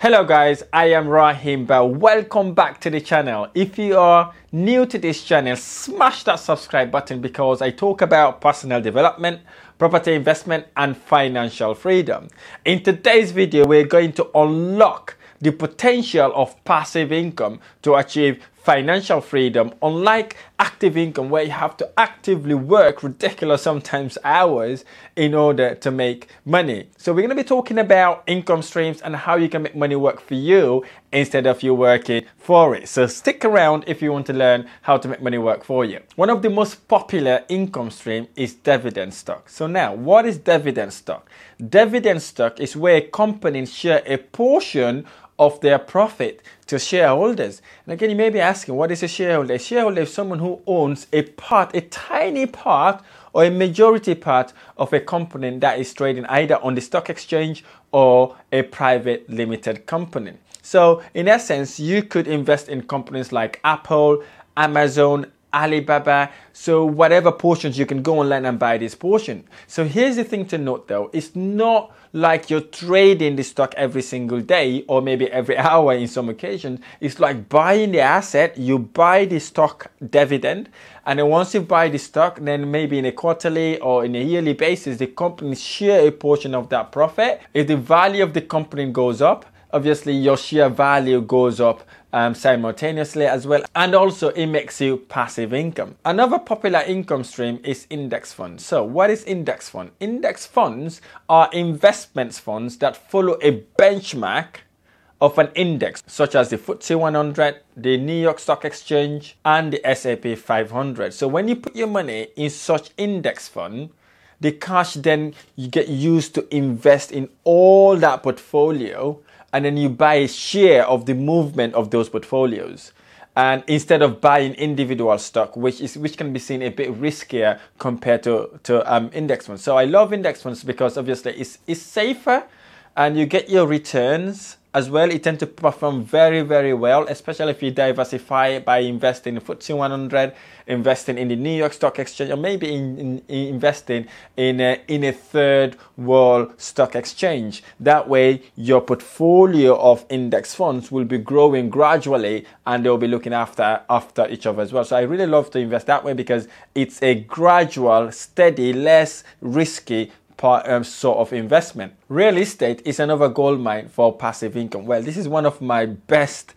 Hello guys, I am Rahim Bah. Welcome back to the channel. If you are new to this channel, smash that subscribe button because I talk about personal development, property investment and financial freedom. In today's video, we're going to unlock the potential of passive income to achieve financial freedom, unlike active income where you have to actively work ridiculous sometimes hours in order to make money. So we're going to be talking about income streams and how you can make money work for you instead of you working for it. So stick around if you want to learn how to make money work for you. One of the most popular income stream is dividend stock. So now, what is dividend stock? Dividend stock is where companies share a portion of their profit to shareholders. And again, you may be asking, what is a shareholder? A shareholder is someone who owns a part, a tiny part, or a majority part of a company that is trading either on the stock exchange or a private limited company. So, in essence, you could invest in companies like Apple, Amazon, Alibaba. So whatever portions you can go online and buy this portion. So here's the thing to note though. It's not like you're trading the stock every single day or maybe every hour in some occasions. It's like buying the asset. You buy the stock dividend. And then once you buy the stock, then maybe in a quarterly or in a yearly basis, the company share a portion of that profit. If the value of the company goes up, obviously your share value goes up um, simultaneously as well and also it makes you passive income. Another popular income stream is index funds. So what is index fund? Index funds are investments funds that follow a benchmark of an index such as the FTSE 100, the New York Stock Exchange, and the S&P 500. So when you put your money in such index fund, the cash then you get used to invest in all that portfolio and then you buy a share of the movement of those portfolios and instead of buying individual stock, which is which can be seen a bit riskier compared to to um, index funds. So I love index funds because obviously it's it's safer, and you get your returns as well. It tends to perform very, very well, especially if you diversify by investing in FTSE 100, investing in the New York Stock Exchange, or maybe in, in, in investing in a, in a third world stock exchange. That way, your portfolio of index funds will be growing gradually, and they'll be looking after after each other as well. So I really love to invest that way because it's a gradual, steady, less risky part, um, sort of investment. Real estate is another gold mine for passive income. Well, this is one of my best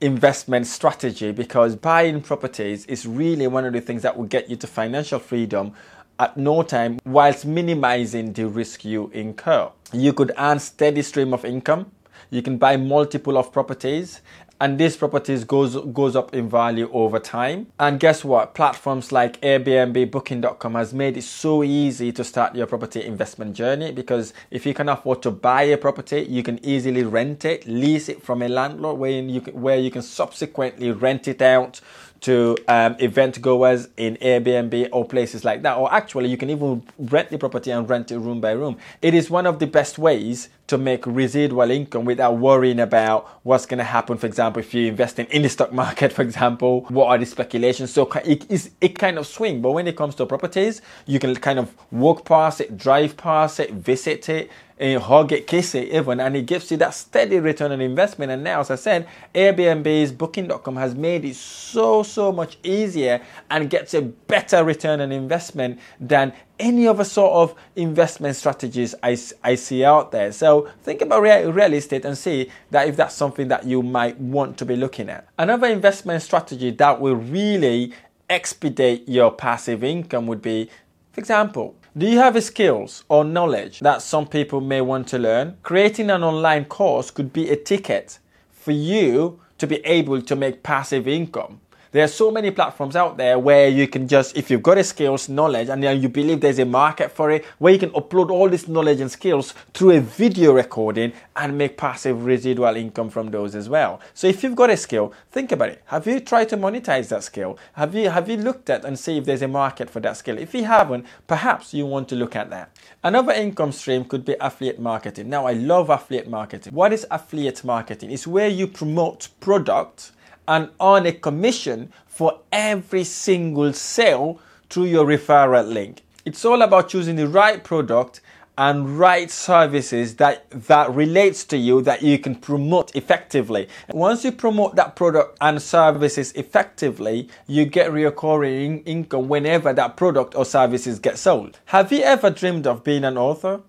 investment strategy because buying properties is really one of the things that will get you to financial freedom at no time whilst minimizing the risk you incur. You could earn steady stream of income. You can buy multiple of properties and these properties goes goes up in value over time. And guess what? Platforms like Airbnb, Booking.com has made it so easy to start your property investment journey because if you can afford to buy a property, you can easily rent it, lease it from a landlord where you can, where you can subsequently rent it out to um, event goers in Airbnb or places like that. Or actually, you can even rent the property and rent it room by room. It is one of the best ways to make residual income without worrying about what's going to happen. For example, if you're investing in the stock market, for example, what are the speculations? So it is it kind of swing. But when it comes to properties, you can kind of walk past it, drive past it, visit it it, kiss it even, and it gives you that steady return on investment. And now, as I said, Airbnb's Booking.com has made it so, so much easier and gets a better return on investment than any other sort of investment strategies I, I see out there. So think about real, real estate and see that if that's something that you might want to be looking at. Another investment strategy that will really expedite your passive income would be, for example, do you have skills or knowledge that some people may want to learn? Creating an online course could be a ticket for you to be able to make passive income. There are so many platforms out there where you can just, if you've got a skills, knowledge, and you believe there's a market for it, where you can upload all this knowledge and skills through a video recording and make passive residual income from those as well. So if you've got a skill, think about it. Have you tried to monetize that skill? Have you have you looked at and see if there's a market for that skill? If you haven't, perhaps you want to look at that. Another income stream could be affiliate marketing. Now I love affiliate marketing. What is affiliate marketing? It's where you promote products and earn a commission for every single sale through your referral link. It's all about choosing the right product and right services that that relates to you that you can promote effectively. Once you promote that product and services effectively, you get recurring income whenever that product or services get sold. Have you ever dreamed of being an author?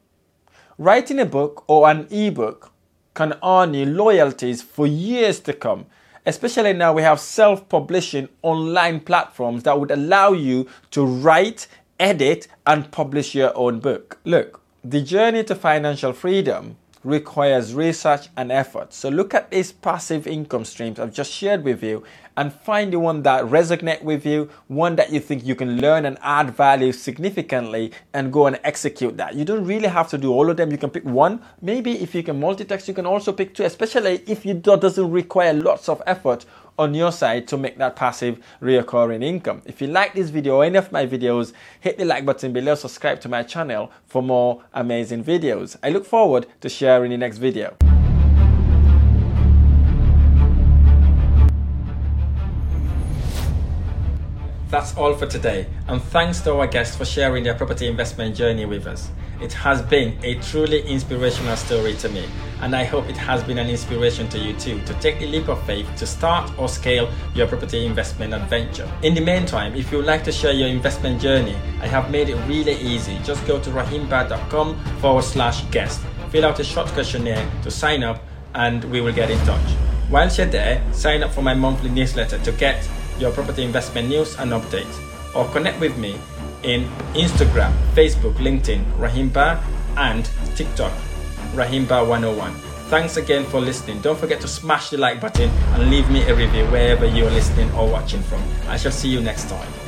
Writing a book or an ebook can earn you loyalties for years to come especially now we have self publishing online platforms that would allow you to write, edit, and publish your own book. Look, the journey to financial freedom requires research and effort. So look at these passive income streams I've just shared with you and find the one that resonate with you, one that you think you can learn and add value significantly and go and execute that. You don't really have to do all of them. You can pick one. Maybe if you can multitask, you can also pick two, especially if you do, doesn't require lots of effort on your side to make that passive recurring income. If you like this video or any of my videos, hit the like button below, subscribe to my channel for more amazing videos. I look forward to sharing the next video. That's all for today, and thanks to our guests for sharing their property investment journey with us. It has been a truly inspirational story to me, and I hope it has been an inspiration to you too to take the leap of faith to start or scale your property investment adventure. In the meantime, if you would like to share your investment journey, I have made it really easy. Just go to rahimba.com forward slash guest, fill out a short questionnaire to sign up, and we will get in touch. Whilst you're there, sign up for my monthly newsletter to get your property investment news and updates, or connect with me in Instagram, Facebook, LinkedIn, Rahimba, and TikTok, Rahimba101. Thanks again for listening. Don't forget to smash the like button and leave me a review wherever you're listening or watching from. I shall see you next time.